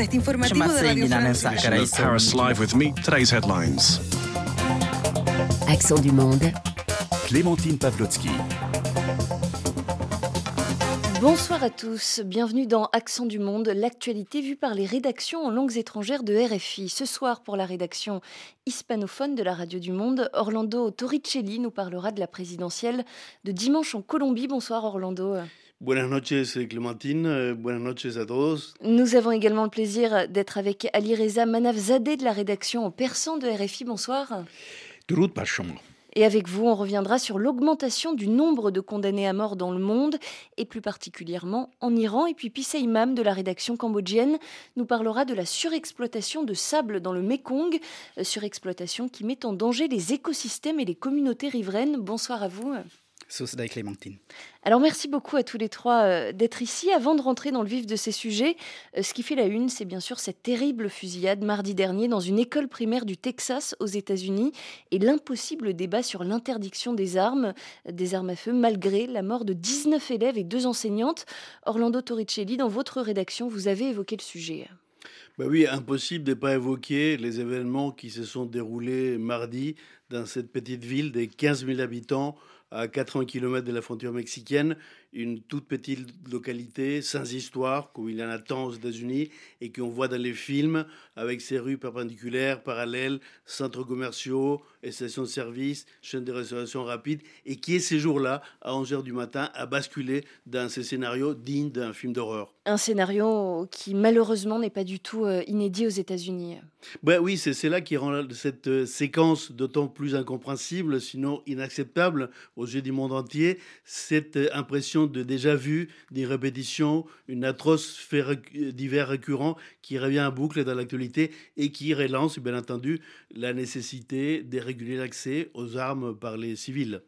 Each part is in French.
Este informativo de Radio France. Paris Live with me, today's headlines. Accent du monde. Clémentine Pavlotsky. Bonsoir à tous, bienvenue dans Accent du Monde, l'actualité vue par les rédactions en langues étrangères de RFI. Ce soir, pour la rédaction hispanophone de la Radio du Monde, Orlando Torricelli nous parlera de la présidentielle de dimanche en Colombie. Bonsoir Orlando. Buenas noches, Clémentine. Buenas noches a todos. Nous avons également le plaisir d'être avec Ali Reza Manafzadeh de la rédaction en persan de RFI. Bonsoir. Et avec vous, on reviendra sur l'augmentation du nombre de condamnés à mort dans le monde, et plus particulièrement en Iran. Et puis Pissa Imam de la rédaction cambodgienne nous parlera de la surexploitation de sable dans le Mekong, euh, surexploitation qui met en danger les écosystèmes et les communautés riveraines. Bonsoir à vous. Clémentine. Alors merci beaucoup à tous les trois euh, d'être ici. Avant de rentrer dans le vif de ces sujets, euh, ce qui fait la une, c'est bien sûr cette terrible fusillade mardi dernier dans une école primaire du Texas aux États-Unis et l'impossible débat sur l'interdiction des armes, des armes à feu, malgré la mort de 19 élèves et deux enseignantes. Orlando Torricelli, dans votre rédaction, vous avez évoqué le sujet. Bah oui, impossible de ne pas évoquer les événements qui se sont déroulés mardi dans cette petite ville des 15 000 habitants à 80 km de la frontière mexicaine, une toute petite localité sans histoire, comme il y en a tant aux États-Unis, et qu'on voit dans les films, avec ses rues perpendiculaires, parallèles, centres commerciaux, stations de service, chaînes de restauration rapide, et qui est ces jours-là, à 11h du matin, a basculé dans ces scénarios dignes d'un film d'horreur. Un scénario qui malheureusement n'est pas du tout euh, inédit aux États-Unis. Ben oui, c'est là qui rend cette euh, séquence d'autant plus incompréhensible, sinon inacceptable aux yeux du monde entier, cette euh, impression de déjà vu, des répétitions, une atroce fait divers récurrent qui revient en boucle dans l'actualité et qui relance, bien entendu, la nécessité de réguler l'accès aux armes par les civils.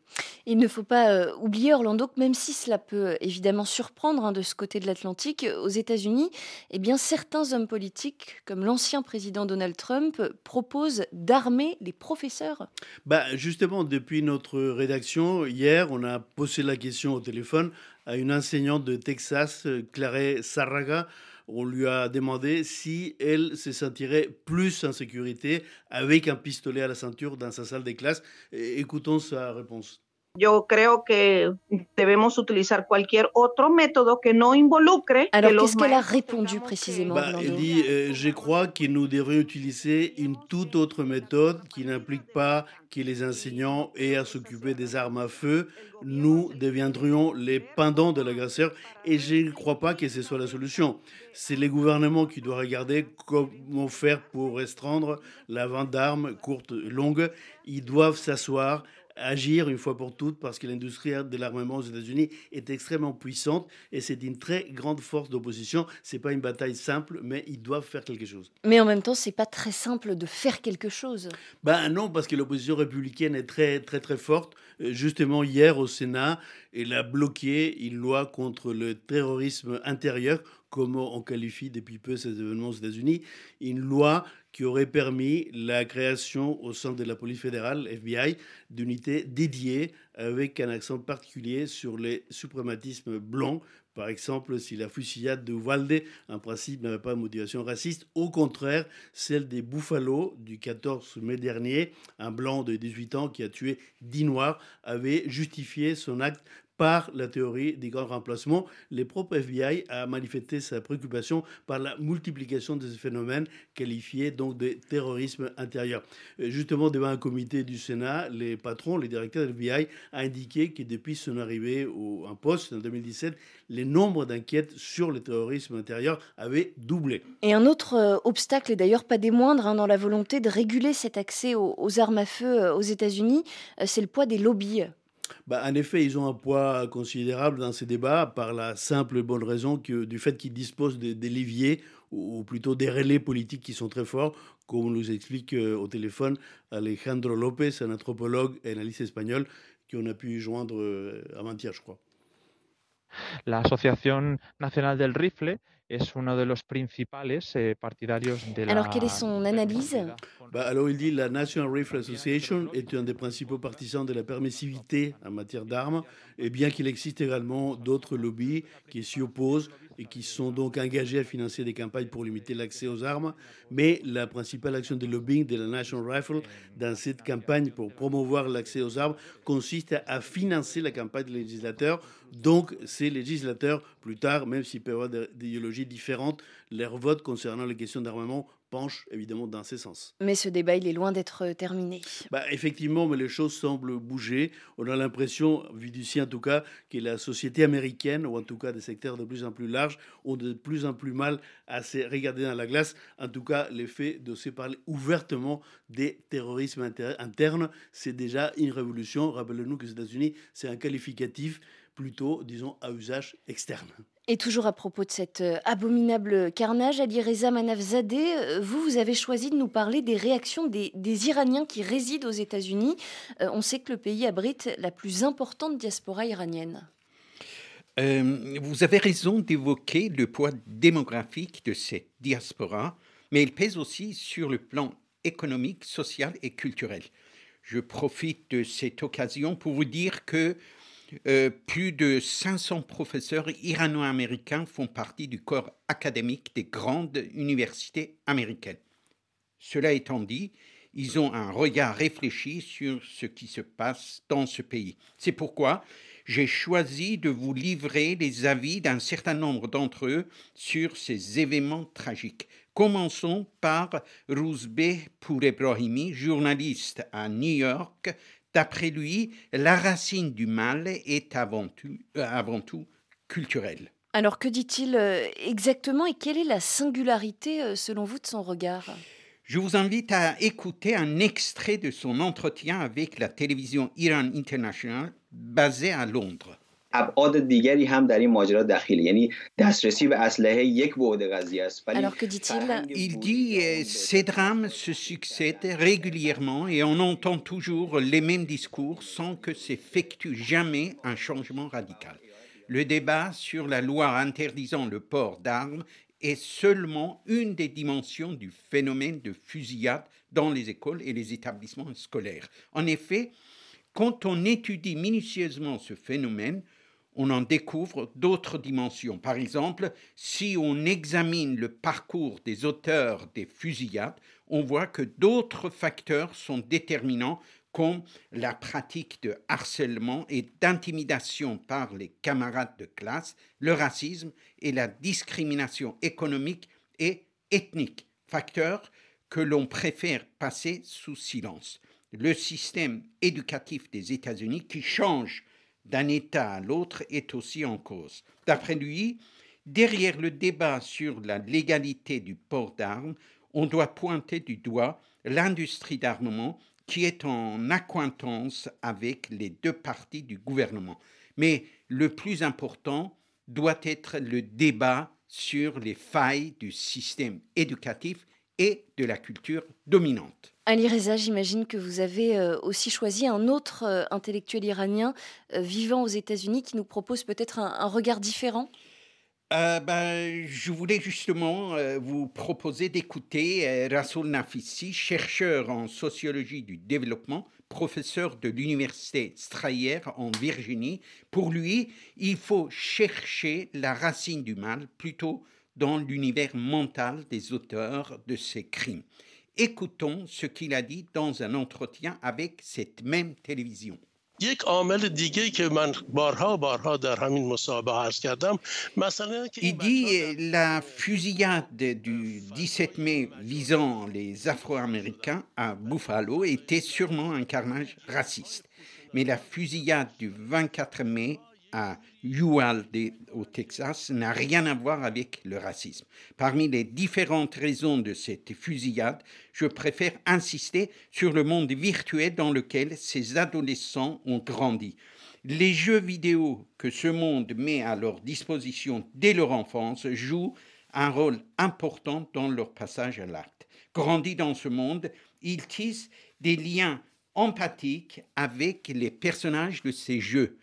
Il ne faut pas euh, oublier, Orlando, que même si cela peut évidemment surprendre hein, de ce côté de l'Atlantique, aux États-Unis, eh bien, certains hommes politiques, comme l'ancien président Donald Trump, proposent d'armer les professeurs. Bah, justement, depuis notre rédaction, hier, on a posé la question au téléphone à une enseignante de Texas, Claire Sarraga. On lui a demandé si elle se sentirait plus en sécurité avec un pistolet à la ceinture dans sa salle de classe. Écoutons sa réponse. Yo creo que debemos utilizar cualquier otro método que no involucre. Alors, qu'est-ce qu'elle a répondu précisément bah, Elle dit euh, Je crois que nous devrions utiliser une toute autre méthode qui n'implique pas que les enseignants aient à s'occuper des armes à feu. Nous deviendrions les pendants de l'agresseur et je ne crois pas que ce soit la solution. C'est les gouvernements qui doivent regarder comment faire pour restreindre la vente d'armes courtes, longues. Ils doivent s'asseoir agir une fois pour toutes parce que l'industrie de l'armement aux États-Unis est extrêmement puissante et c'est une très grande force d'opposition. C'est pas une bataille simple, mais ils doivent faire quelque chose. Mais en même temps, c'est pas très simple de faire quelque chose. Ben non, parce que l'opposition républicaine est très très très forte. Euh, justement hier au Sénat, elle a bloqué une loi contre le terrorisme intérieur comme on qualifie depuis peu ces événements aux États-Unis, une loi qui aurait permis la création au sein de la police fédérale, FBI, d'unités dédiées avec un accent particulier sur les suprématismes blancs. Par exemple, si la fusillade de Uvalde, en principe, n'avait pas de motivation raciste, au contraire, celle des Buffalo du 14 mai dernier, un blanc de 18 ans qui a tué 10 noirs, avait justifié son acte par la théorie des grands remplacements. Les propres FBI a manifesté sa préoccupation par la multiplication de ces phénomènes qualifiés donc de terrorisme intérieur. Euh, justement, devant un comité du Sénat, les patrons, les directeurs de FBI a indiqué que depuis son arrivée au, en poste en 2017, les nombres d'enquêtes sur le terrorisme intérieur avaient doublé. Et un autre euh, obstacle, et d'ailleurs pas des moindres, hein, dans la volonté de réguler cet accès aux, armes à feu euh, aux États-Unis, c'est le poids des lobbies bah, en effet, ils ont un poids considérable dans ces débats par la simple et bonne raison que, du fait qu'ils disposent des, leviers ou plutôt des relais politiques qui sont très forts, comme nous explique euh, au téléphone Alejandro López, un anthropologue et analyste espagnol qu'on a pu joindre euh, avant-hier, je crois. La Asociación Nacional del Rifle Eh, alors, quelle est son analyse? Bah, Alors, il dit la National Rifle Association est un des principaux partisans de la permissivité en matière d'armes, et bien qu'il existe également d'autres lobbies qui s'y opposent et qui sont donc engagés à financer des campagnes pour limiter l'accès aux armes. Mais la principale action de lobbying de la National Rifle dans cette campagne pour promouvoir l'accès aux armes consiste à financer la campagne des législateurs. Donc, ces législateurs, plus tard, même s'ils peuvent avoir des différentes, leur vote concernant les questions d'armement penche évidemment dans ces sens. Mais ce débat, il est loin d'être terminé. Bah, effectivement, mais les choses semblent bouger. On a l'impression, vu d'ici en tout cas, que la société américaine, ou en tout cas des secteurs de plus en plus larges, ont de plus en plus mal à se regarder dans la glace. En tout cas, l'effet de se parler ouvertement des terrorismes internes, c'est déjà une révolution. Rappelez-nous que les États-Unis, c'est un qualificatif plutôt, disons, à usage externe. Et toujours à propos de cet euh, abominable carnage, Ali Reza Manafzadeh, euh, vous, vous avez choisi de nous parler des réactions des, Iraniens qui résident aux États-Unis. Euh, on sait que le pays abrite la plus importante diaspora iranienne. vous avez raison d'évoquer le poids démographique de cette diaspora, mais il pèse aussi sur le plan économique, social et culturel. Je profite de cette occasion pour vous dire que euh, plus de 500 professeurs irano-américains font partie du corps académique des grandes universités américaines. Cela étant dit, ils ont un regard réfléchi sur ce qui se passe dans ce pays. C'est pourquoi j'ai choisi de vous livrer les avis d'un certain nombre d'entre eux sur ces événements tragiques. Commençons par Rouzbeh Pourebrahimi, journaliste à New York, D'après lui, la racine du mal est avant tout, euh, avant tout culturelle. Alors que dit-il euh, exactement et quelle est la singularité euh, selon vous de son regard? Je vous invite à écouter un extrait de son entretien avec la télévision Iran International basée à Londres. Alors que dit-il Il dit euh, ces drames se succèdent régulièrement et on entend toujours les mêmes discours sans que s'effectue jamais un changement radical. Le débat sur la loi interdisant le port d'armes est seulement une des dimensions du phénomène de fusillade dans les écoles et les établissements scolaires. En effet, quand on étudie minutieusement ce phénomène, on en découvre d'autres dimensions. Par exemple, si on examine le parcours des auteurs des fusillades, on voit que d'autres facteurs sont déterminants comme la pratique de harcèlement et d'intimidation par les camarades de classe, le racisme et la discrimination économique et ethnique, facteurs que l'on préfère passer sous silence. Le système éducatif des États-Unis qui change d'un État à l'autre est aussi en cause. D'après lui, derrière le débat sur la légalité du port d'armes, on doit pointer du doigt l'industrie d'armement qui est en accointance avec les deux parties du gouvernement. Mais le plus important doit être le débat sur les failles du système éducatif et de la culture dominante. Ali Reza, j'imagine que vous avez euh, aussi choisi un autre euh, intellectuel iranien euh, vivant aux États-Unis qui nous propose peut-être un, regard différent? Ben, je voulais justement vous proposer d'écouter Rasoul Nafissi, chercheur en sociologie du développement, professeur de l'université Strayer en Virginie. Pour lui, il faut chercher la racine du mal plutôt dans l'univers mental des auteurs de ces crimes. Écoutons ce qu'il a dit dans un entretien avec cette même télévision. Il dit la fusillade du 17 mai visant les Afro-Américains à Buffalo était sûrement un carnage raciste. Mais la fusillade du 24 mai à Uvalde au Texas n'a rien à voir avec le racisme. Parmi les différentes raisons de cette fusillade, je préfère insister sur le monde virtuel dans lequel ces adolescents ont grandi. Les jeux vidéo que ce monde met à leur disposition dès leur enfance jouent un rôle important dans leur passage à l'acte. Grandis dans ce monde, ils tissent des liens empathiques avec les personnages de ces jeux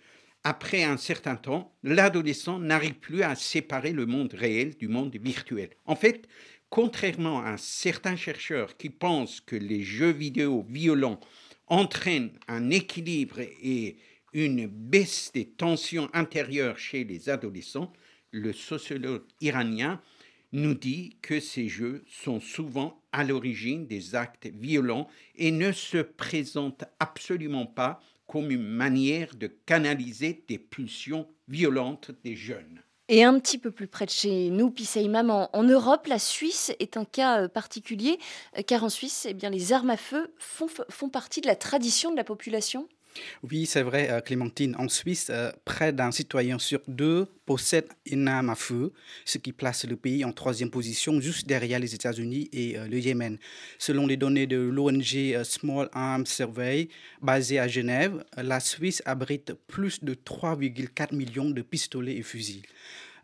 après un certain temps, l'adolescent n'arrive plus à séparer le monde réel du monde virtuel. En fait, contrairement à certains chercheurs qui pensent que les jeux vidéo violents entraînent un équilibre et une baisse des tensions intérieures chez les adolescents, le sociologue iranien nous dit que ces jeux sont souvent à l'origine des actes violents et ne se présentent absolument pas comme une manière de canaliser des pulsions violentes des jeunes. Et un petit peu plus près de chez nous, Pisseï Maman, en Europe, la Suisse est un cas euh, particulier, euh, car en Suisse, eh les armes à feu font, font partie de la tradition de la population oui, c'est vrai, euh, Clémentine. En Suisse, euh, près d'un citoyen sur deux possède une arme à feu, ce qui place le pays en troisième position, juste derrière les États-Unis et euh, le Yémen. Selon les données de l'ONG Small Arms Survey, basée à Genève, la Suisse abrite plus de 3,4 millions de pistolets et fusils.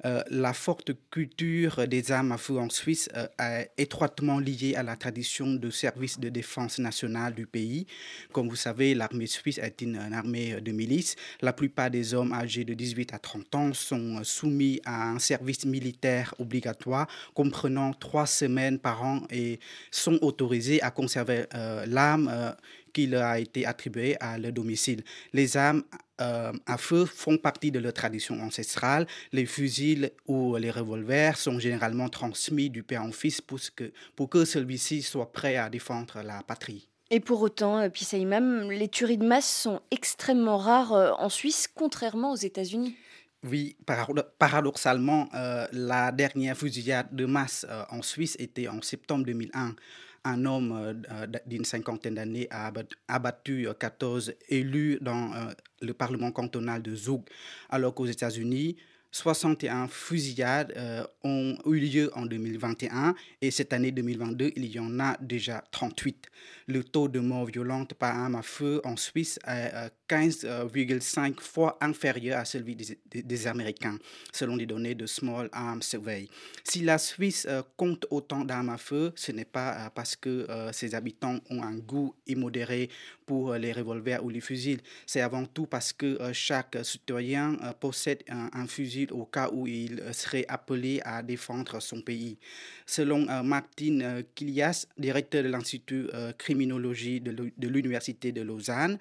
Euh, la forte culture des armes à feu en Suisse euh, est étroitement liée à la tradition de service de défense nationale du pays. Comme vous savez, l'armée suisse est une, armée de milice. La plupart des hommes âgés de 18 à 30 ans sont soumis à un service militaire obligatoire comprenant trois semaines par an et sont autorisés à conserver euh, l'arme qui leur a été attribuée à leur domicile. Les armes euh, à feu font partie de leur tradition ancestrale. Les fusils ou les revolvers sont généralement transmis du père en fils pour que, pour que celui-ci soit prêt à défendre la patrie. Et pour autant, euh, Pissaïmam, les tueries de masse sont extrêmement rares euh, en Suisse, contrairement aux États-Unis. Oui, paradoxalement, la dernière fusillade de masse en Suisse était en septembre 2001 un homme euh, d'une cinquantaine d'années a abattu 14 euh, élus dans euh, le Parlement cantonal de Zug, alors qu'aux États-Unis, 61 fusillades euh, ont eu lieu en 2021 et cette année 2022, il y en a déjà 38. Le taux de mort violente par arme à feu en Suisse est 15,5 euh, fois inférieur à celui des, Américains, selon les données de Small Arms Survey. Si la Suisse euh, compte autant d'armes à feu, ce n'est pas parce que ses habitants ont un goût immodéré pour les revolvers ou les fusils, c'est avant tout parce que chaque citoyen possède un fusil au cas où il serait appelé à défendre son pays. Selon euh, Martin euh, Kilias, directeur de l'Institut euh, de l'Université de Lausanne,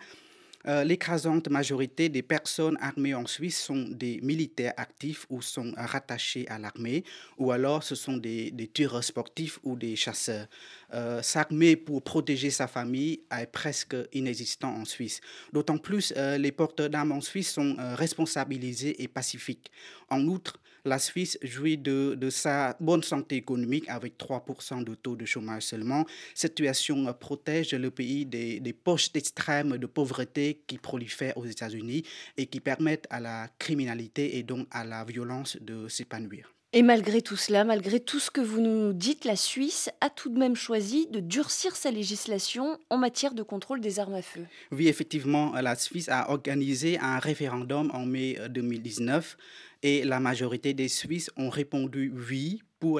euh, l'écrasante majorité des personnes armées en Suisse sont des militaires actifs ou sont rattachés à l'armée, ou alors ce sont des, des tueurs sportifs ou des chasseurs. Euh, s'armer pour protéger sa famille est presque inexistant en Suisse. D'autant plus, euh, les porteurs d'armes en Suisse sont responsabilisés et pacifiques. En outre, la Suisse jouit de, sa bonne santé économique avec 3% de taux de chômage seulement. Cette situation protège le pays des, des poches d'extrême de pauvreté qui prolifèrent aux États-Unis et qui permettent à la criminalité et donc à la violence de s'épanouir. Et malgré tout cela, malgré tout ce que vous nous dites, la Suisse a tout de même choisi de durcir sa législation en matière de contrôle des armes à feu. Oui, effectivement, la Suisse a organisé un référendum en mai 2019 et la majorité des Suisses ont répondu oui pour,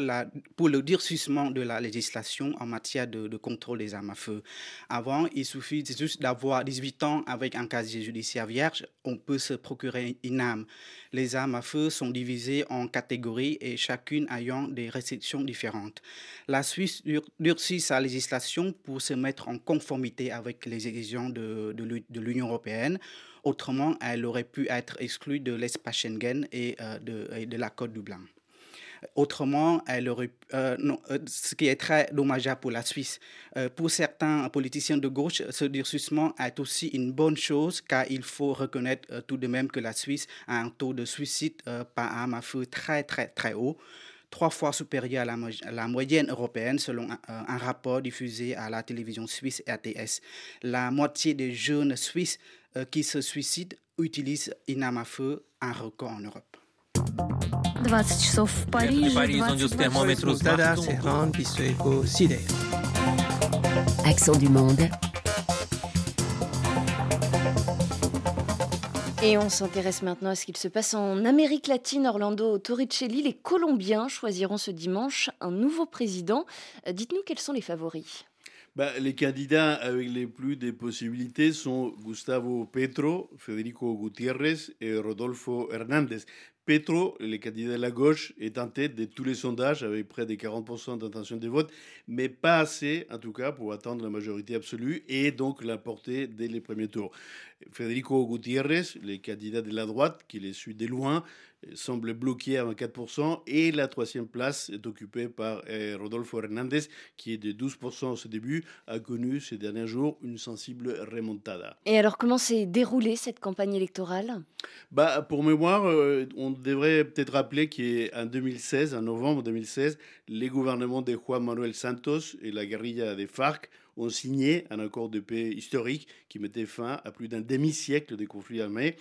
le durcissement de la législation en matière de, contrôle des armes à feu. Avant, il suffit juste d'avoir 18 ans avec un casier judiciaire vierge, on peut se procurer une arme. Les armes à feu sont divisées en catégories et chacune ayant des restrictions différentes. La Suisse durcit sa législation pour se mettre en conformité avec les exigences de l'Union européenne. Autrement, elle aurait pu être exclue de l'espace Schengen et, euh, de, et de l'accord Dublin. Autrement, elle aurait, euh, non, euh, ce qui est très dommageable pour la Suisse. pour certains politiciens de gauche, ce durcissement est aussi une bonne chose car il faut reconnaître tout de même que la Suisse a un taux de suicide par arme à feu très très très haut trois fois supérieur à la, moyenne européenne selon un, rapport diffusé à la télévision suisse RTS. La moitié des jeunes Suisses qui se suicident utilisent une arme à feu, un record en Europe. 20 часов в Париже, 20 Accent du monde Et on s'intéresse maintenant à ce qu'il se passe en Amérique latine. Orlando Torricelli, les Colombiens choisiront ce dimanche un nouveau président. Euh, dites-nous quels sont les favoris. bah, Les candidats avec les plus de possibilités sont Gustavo Petro, Federico Gutiérrez et Rodolfo Hernández. Petro, le candidat de la gauche, est en tête de tous les sondages avec près de 40% d'intention de vote, mais pas assez, en tout cas, pour atteindre la majorité absolue et donc l'emporter dès les premiers tours. Federico Gutiérrez, le candidat de la droite, qui les suit de loin, semble bloqué à 24% et la troisième place est occupée par eh, Rodolfo Hernández qui est de 12% au ce début, a connu ces derniers jours une sensible remontada. Et alors comment s'est déroulée cette campagne électorale? Bah, Pour mémoire, euh, on devrait peut-être rappeler qu'en 2016, en novembre 2016, les gouvernements de Juan Manuel Santos et la guérilla des FARC ont signé un accord de paix historique qui mettait fin à plus d'un demi-siècle de conflits armés.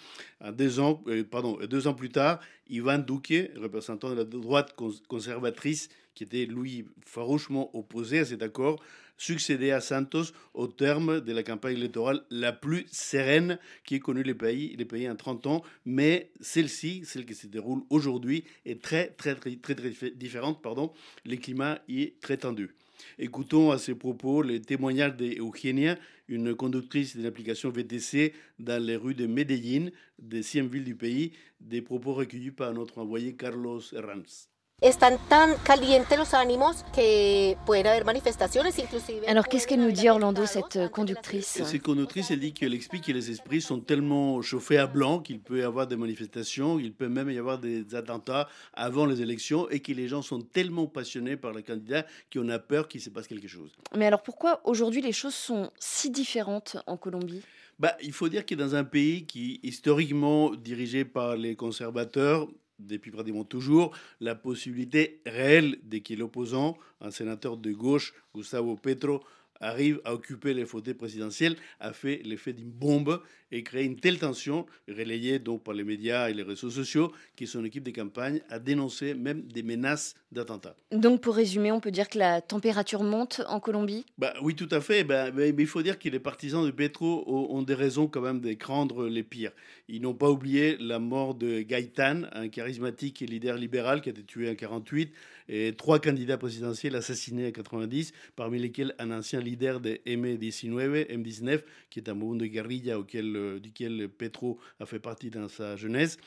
Deux ans, euh, pardon, deux ans plus tard, Ivan Duque, représentant de la droite conservatrice, qui était lui farouchement opposé à cet accord, succédait à Santos au terme de la campagne électorale la plus sereine qui ait connu les pays, les pays en 30 ans. Mais celle-ci, celle qui se déroule aujourd'hui, est très, très, très, très, très différente. Pardon. Le climat y est très tendu. Écoutons à ces propos les témoignages d'Eugenia, une conductrice de l'application VTC dans les rues de Medellín, deuxième ville du pays, des propos recueillis par notre envoyé Carlos Herranz. Están tan calientes los ánimos que pueden haber manifestaciones inclusive. Alors qu'est-ce qu'elle nous dit Orlando cette euh, conductrice Cette conductrice elle dit qu'elle explique que les esprits sont tellement chauffés à blanc qu'il peut y avoir des manifestations, il peut même y avoir des attentats avant les élections et que les gens sont tellement passionnés par le candidat qu'on a peur qu'il se passe quelque chose. Mais alors pourquoi aujourd'hui les choses sont si différentes en Colombie? Bah, il faut dire que dans un pays qui historiquement dirigé par les conservateurs, depuis pratiquement toujours, la possibilité réelle de que l'opposant, un sénateur de gauche, Gustavo Petro, arrive à occuper les fauteuils présidentiels a fait l'effet d'une bombe et créé une telle tension, relayée donc par les médias et les réseaux sociaux, que son équipe de campagne a dénoncé même des menaces d'attentats. Donc pour résumer, on peut dire que la température monte en Colombie? Bah, Oui, tout à fait. Bah, mais, il faut dire que les partisans de Petro ont, des raisons quand même de craindre les pires. Ils n'ont pas oublié la mort de Gaïtan, un charismatique et leader libéral qui a été tué en 48, et trois candidats présidentiels assassinés en 90, parmi lesquels un ancien leader de M19, M19 qui est un mouvement de guérilla auquel, euh, duquel Petro a fait partie dans sa jeunesse.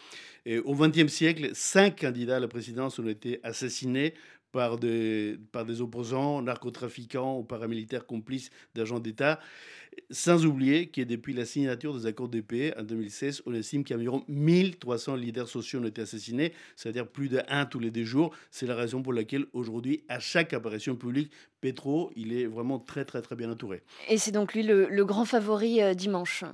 Et au XXe siècle, cinq candidats à la présidence ont été assassinés par des, par des opposants, narcotrafiquants ou paramilitaires complices d'agents d'État. Sans oublier que depuis la signature des accords de paix en 2016, on estime qu'environ 1300 leaders sociaux ont été assassinés, c'est-à-dire plus d'un tous les deux jours. C'est la raison pour laquelle aujourd'hui, à chaque apparition publique, Petro, il est vraiment très très très bien entouré. Et c'est donc lui le, grand favori euh, dimanche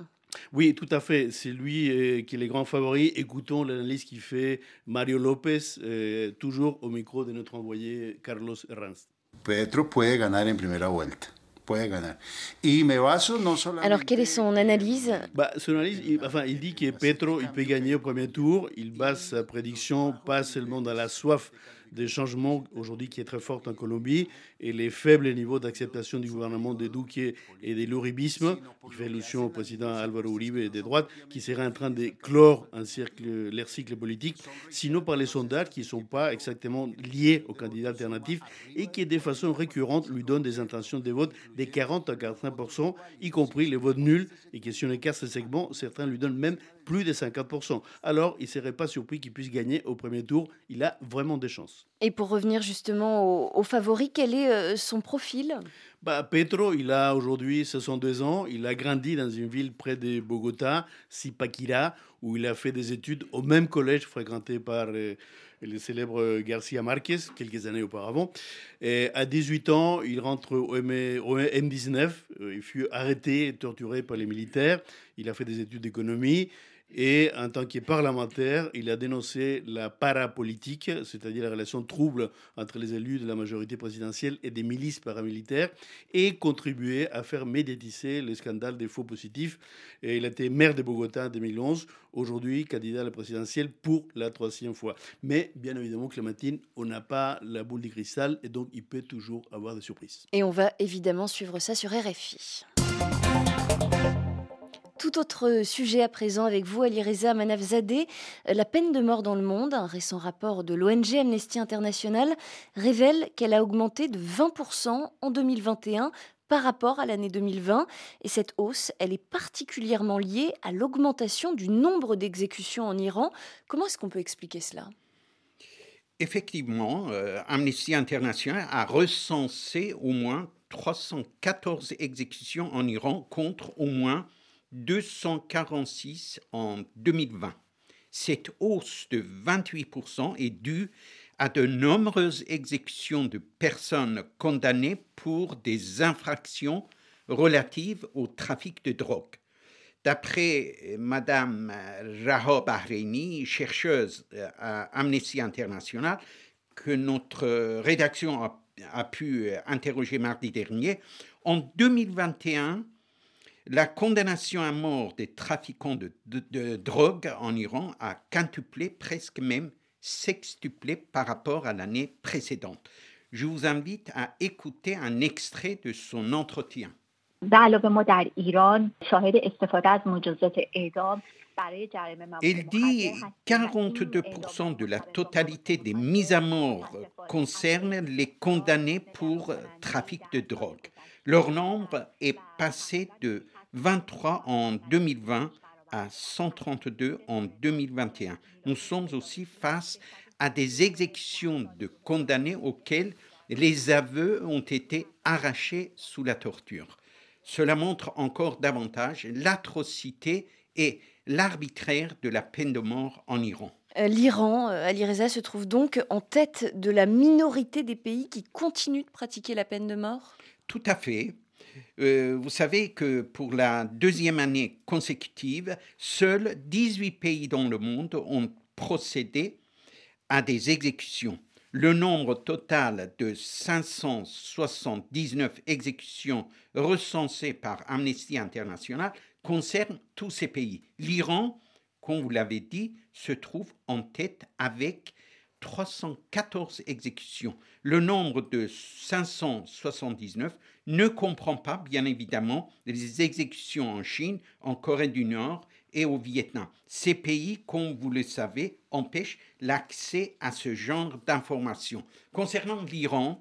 oui, tout à fait. C'est lui euh, qui est le grand favori. Écoutons l'analyse qui fait Mario Lopez, euh, toujours au micro de notre envoyé Carlos Herranz. Petro puede ganar en primera vuelta. Alors, quelle est son analyse? Bah, Son analyse, il, enfin, il dit que Petro, il peut gagner au premier tour. Il base sa prédiction pas seulement dans la soif des changements aujourd'hui qui est très forte en Colombie et les faibles niveaux d'acceptation du gouvernement de Duque et de l'uribisme, qui fait allusion au président Álvaro Uribe et des droites, qui serait en train de clore un leur cycle politique, sinon par les sondages qui ne sont pas exactement liés au candidat alternatif et qui, de façon récurrente, lui donnent des intentions de vote de 40 à 45%, y compris les votes nuls, et que si on écarte ce segment, certains lui donnent même plus de 50%. Alors, il ne serait pas surpris qu'il puisse gagner au premier tour. Il a vraiment des chances. Et pour revenir justement au, favori, quel est euh, son profil? Bah, Petro, il a aujourd'hui 62 ans. Il a grandi dans une ville près de Bogota, Zipaquira, où il a fait des études au même collège fréquenté par euh, le célèbre Garcia Marquez quelques années auparavant. Et à 18 ans, il rentre au, M, 19 euh, Il fut arrêté et torturé par les militaires. Il a fait des études d'économie. Et en tant que parlementaire, il a dénoncé la parapolitique, c'est-à-dire la relation trouble entre les élus de la majorité présidentielle et des milices paramilitaires, et contribué à faire médiatiser le scandale des faux positifs. Et il a été maire de Bogota en 2011, aujourd'hui candidat à la présidentielle pour la troisième fois. Mais bien évidemment, Clémentine, on n'a pas la boule de cristal et donc il peut toujours avoir des surprises. Et on va évidemment suivre ça sur RFI. Tout autre sujet à présent avec vous, Alireza Manafzadeh. La peine de mort dans le monde, un récent rapport de l'ONG Amnesty International révèle qu'elle a augmenté de 20% en 2021 par rapport à l'année 2020. Et cette hausse, elle est particulièrement liée à l'augmentation du nombre d'exécutions en Iran. Comment est-ce qu'on peut expliquer cela? Effectivement, euh, Amnesty International a recensé au moins 314 exécutions en Iran contre au moins 246 en 2020. Cette hausse de 28% est due à de nombreuses exécutions de personnes condamnées pour des infractions relatives au trafic de drogue. D'après Madame Raho Bahreini, chercheuse à Amnesty International, que notre rédaction a, pu interroger mardi dernier, en 2021, la condamnation à mort des trafiquants de, de drogue en Iran a quintuplé, presque même sextuplé par rapport à l'année précédente. Je vous invite à écouter un extrait de son entretien. Il dit 42% de la totalité des mises à mort concernent les condamnés pour trafic de drogue. Leur nombre est passé de 23 en 2020 à 132 en 2021. Nous sommes aussi face à des exécutions de condamnés auxquels les aveux ont été arrachés sous la torture. Cela montre encore davantage l'atrocité et l'arbitraire de la peine de mort en Iran. Euh, L'Iran, euh, Alireza, se trouve donc en tête de la minorité des pays qui continuent de pratiquer la peine de mort? Tout à fait. Euh, vous savez que pour la deuxième année consécutive, seuls 18 pays dans le monde ont procédé à des exécutions. Le nombre total de 579 exécutions recensées par Amnesty International concerne tous ces pays. L'Iran, comme vous l'avez dit, se trouve en tête avec 314 exécutions. Le nombre de 579 ne comprend pas, bien évidemment, les exécutions en Chine, en Corée du Nord et au Vietnam. Ces pays, comme vous le savez, empêchent l'accès à ce genre d'informations. Concernant l'Iran,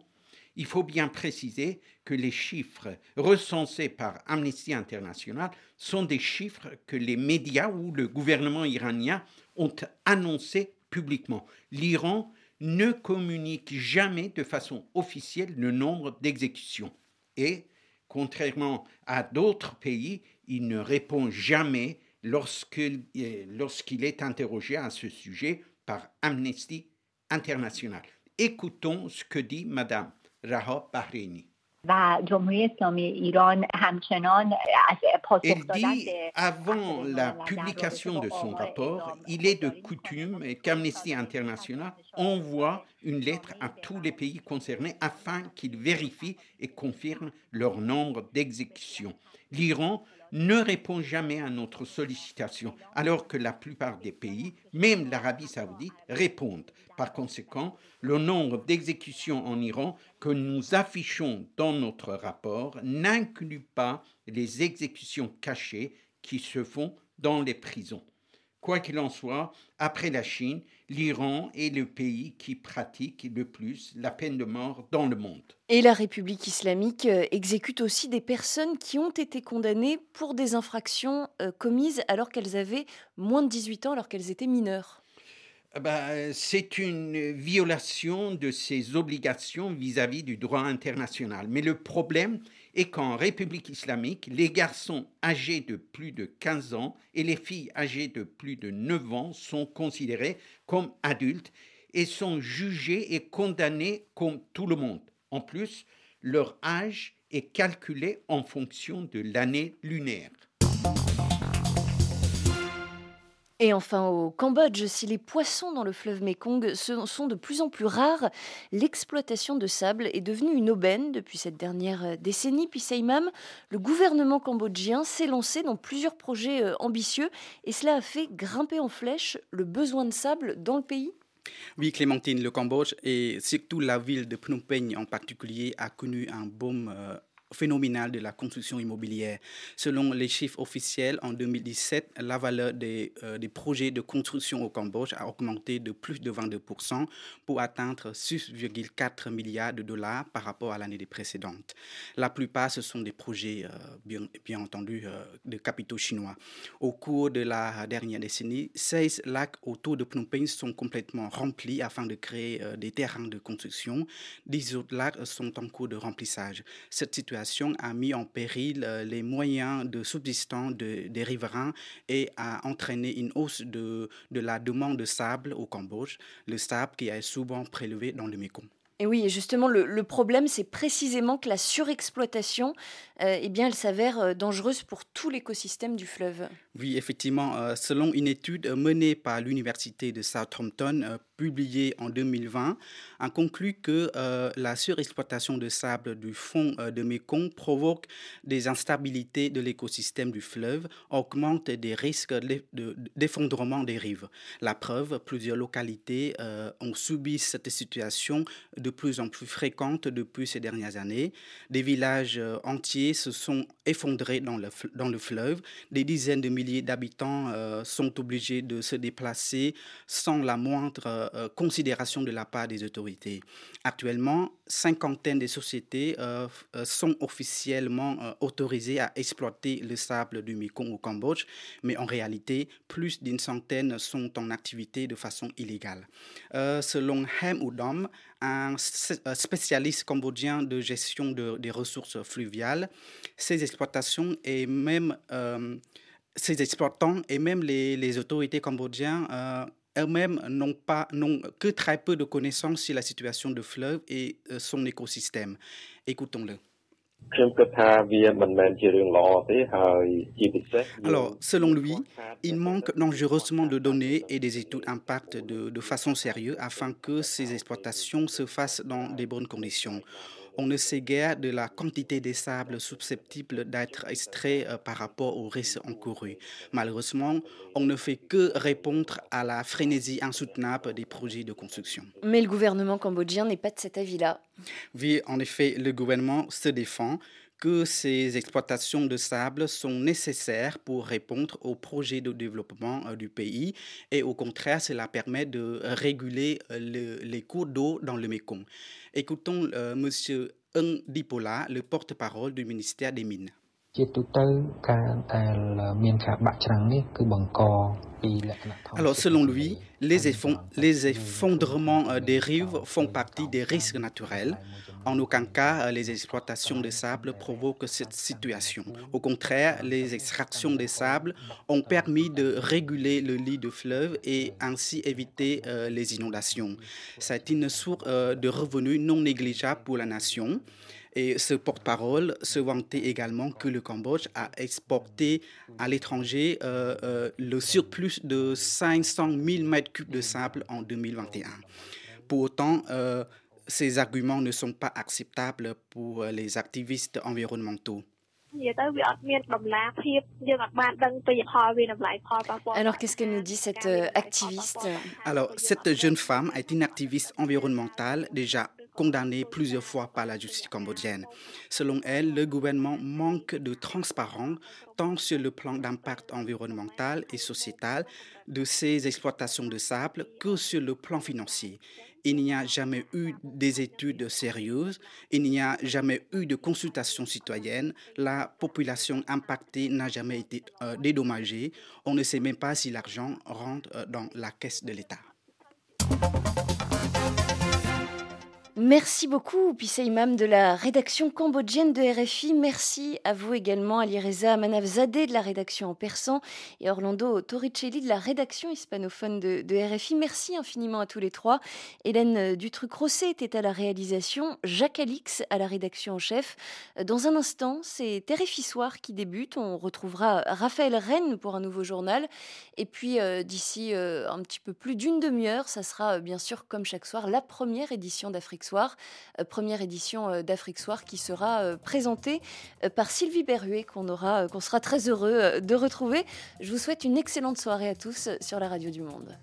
il faut bien préciser que les chiffres recensés par Amnesty International sont des chiffres que les médias ou le gouvernement iranien ont annoncés publiquement. L'Iran ne communique jamais de façon officielle le nombre d'exécutions. Et, contrairement à d'autres pays, il ne répond jamais lorsqu'il est interrogé à ce sujet par Amnesty International. Écoutons ce que dit Madame Raha Bahreini. Elle dit, avant la publication de son rapport, il est de coutume qu'Amnesty International envoie une lettre à tous les pays concernés afin qu'ils vérifient et confirment leur nombre d'exécutions. L'Iran ne répond jamais à notre sollicitation, alors que la plupart des pays, même l'Arabie saoudite, répondent. Par conséquent, le nombre d'exécutions en Iran que nous affichons dans notre rapport n'inclut pas les exécutions cachées qui se font dans les prisons. Quoi qu'il en soit, après la Chine, l'Iran est le pays qui pratique le plus la peine de mort dans le monde. Et la République islamique euh, exécute aussi des personnes qui ont été condamnées pour des infractions euh, commises alors qu'elles avaient moins de 18 ans, alors qu'elles étaient mineures. Ah bah, c'est une violation de ses obligations vis-à-vis -vis du droit international. Mais le problème, et qu'en République islamique, les garçons âgés de plus de 15 ans et les filles âgées de plus de 9 ans sont considérés comme adultes et sont jugés et condamnés comme tout le monde. En plus, leur âge est calculé en fonction de l'année lunaire. Et enfin, au Cambodge, si les poissons dans le fleuve Mekong sont de plus en plus rares, l'exploitation de sable est devenue une aubaine depuis cette dernière euh, décennie. Puis Seimam, le gouvernement cambodgien s'est lancé dans plusieurs projets euh, ambitieux et cela a fait grimper en flèche le besoin de sable dans le pays. Oui, Clémentine, le Cambodge et surtout la ville de Phnom Penh en particulier a connu un boom euh, phénoménal de la construction immobilière. Selon les chiffres officiels, en 2017, la valeur des, euh, des projets de construction au Cambodge a augmenté de plus de 22% pour atteindre 6,4 milliards de dollars par rapport à l'année précédente. La plupart, ce sont des projets, euh, bien, bien, entendu, euh, de capitaux chinois. Au cours de la dernière décennie, 16 lacs autour de Phnom Penh sont complètement remplis afin de créer des terrains de construction. 10 autres lacs sont en cours de remplissage. Cette situation a mis en péril euh, les moyens de subsistance des riverains et a entraîné une hausse de, de la demande de sable au Cambodge, le sable qui est souvent prélevé dans le Mekong. Et oui, justement, le, problème, c'est précisément que la surexploitation, euh, eh bien, elle s'avère euh, dangereuse pour tout l'écosystème du fleuve. Oui, effectivement, euh, selon une étude menée par l'Université de Southampton, publiée en 2020, a conclu que la surexploitation de sable du fond de Mekong provoque des instabilités de l'écosystème du fleuve, augmente des risques d'effondrement des rives. La preuve, plusieurs localités ont subi cette situation de de plus en plus fréquente depuis ces dernières années. Des villages euh, entiers se sont effondrés dans le, dans le fleuve. Des dizaines de milliers d'habitants euh, sont obligés de se déplacer sans la moindre euh, considération de la part des autorités. Actuellement, cinquantaine de sociétés sont officiellement autorisées à exploiter le sable du Mekong au Cambodge, mais en réalité, plus d'une centaine sont en activité de façon illégale. selon Hem Udom, un spécialiste cambodgien de gestion de, des ressources fluviales. Ces exploitations et même euh, ces exploitants et même les, les autorités cambodgiennes euh, elles-mêmes n'ont pas n'ont que très peu de connaissances sur la situation du fleuve et euh, son écosystème. Écoutons-le. Alors, selon lui, il manque dangereusement de données et des études d'impact de, de façon sérieuse afin que ces exploitations se fassent dans des bonnes conditions. On ne sait guère de la quantité des sables susceptibles d'être extraits euh, par rapport aux risques encourus. Malheureusement, on ne fait que répondre à la frénésie insoutenable des projets de construction. Mais le gouvernement cambodgien n'est pas de cet avis-là. Oui, en effet, le gouvernement se défend que ces exploitations de sable sont nécessaires pour répondre aux projets de développement euh, du pays et au contraire, cela permet de réguler euh, les cours d'eau dans le Mekong. Écoutons euh, M. Dipola, le porte-parole du ministère des Mines. Alors, selon lui, les, effondrements euh, des rives font partie des risques naturels. En aucun cas, euh, les exploitations de sable provoquent cette situation. Au contraire, les extractions de sable ont permis de réguler le lit de fleuve et ainsi éviter euh, les inondations. C'est une source de revenus non négligeable pour la nation. Et ce porte-parole se vantait également que le Cambodge a exporté à l'étranger euh, euh, le surplus de 500 000 mètres cubes de sable en 2021. Pour autant, euh, ces arguments ne sont pas acceptables pour les activistes environnementaux. Alors qu'est-ce qu'elle nous dit cette activiste? Alors cette jeune femme est une activiste environnementale déjà condamnée plusieurs fois par la justice cambodgienne. Selon elle, le gouvernement manque de transparence tant sur le plan d'impact environnemental et sociétal de ces exploitations de sable que sur le plan financier. Il n'y a jamais eu des études sérieuses, il n'y a jamais eu de consultation citoyenne, la population impactée n'a jamais été euh, dédommagée, on ne sait même pas si l'argent rentre euh, dans la caisse de l'État. Merci beaucoup, Pissé Imam de la rédaction cambodgienne de RFI. Merci à vous également, Alireza Manavzadeh de la rédaction en persan et Orlando Torricelli de la rédaction hispanophone de, RFI. Merci infiniment à tous les trois. Hélène Dutruc-Rosset était à la réalisation, Jacques Alix à la rédaction en chef. Dans un instant, c'est RFI Soir qui débute. On retrouvera Raphaël Rennes pour un nouveau journal. Et puis, euh, d'ici euh, un petit peu plus d'une demi-heure, ça sera euh, bien sûr, comme chaque soir, la première édition d'Afrique Soir, euh, première édition euh, d'Afrique Soir qui sera euh, présentée par Sylvie Berruet qu'on qu'on sera très heureux de retrouver. Je vous souhaite une excellente soirée à tous sur la radio du Monde.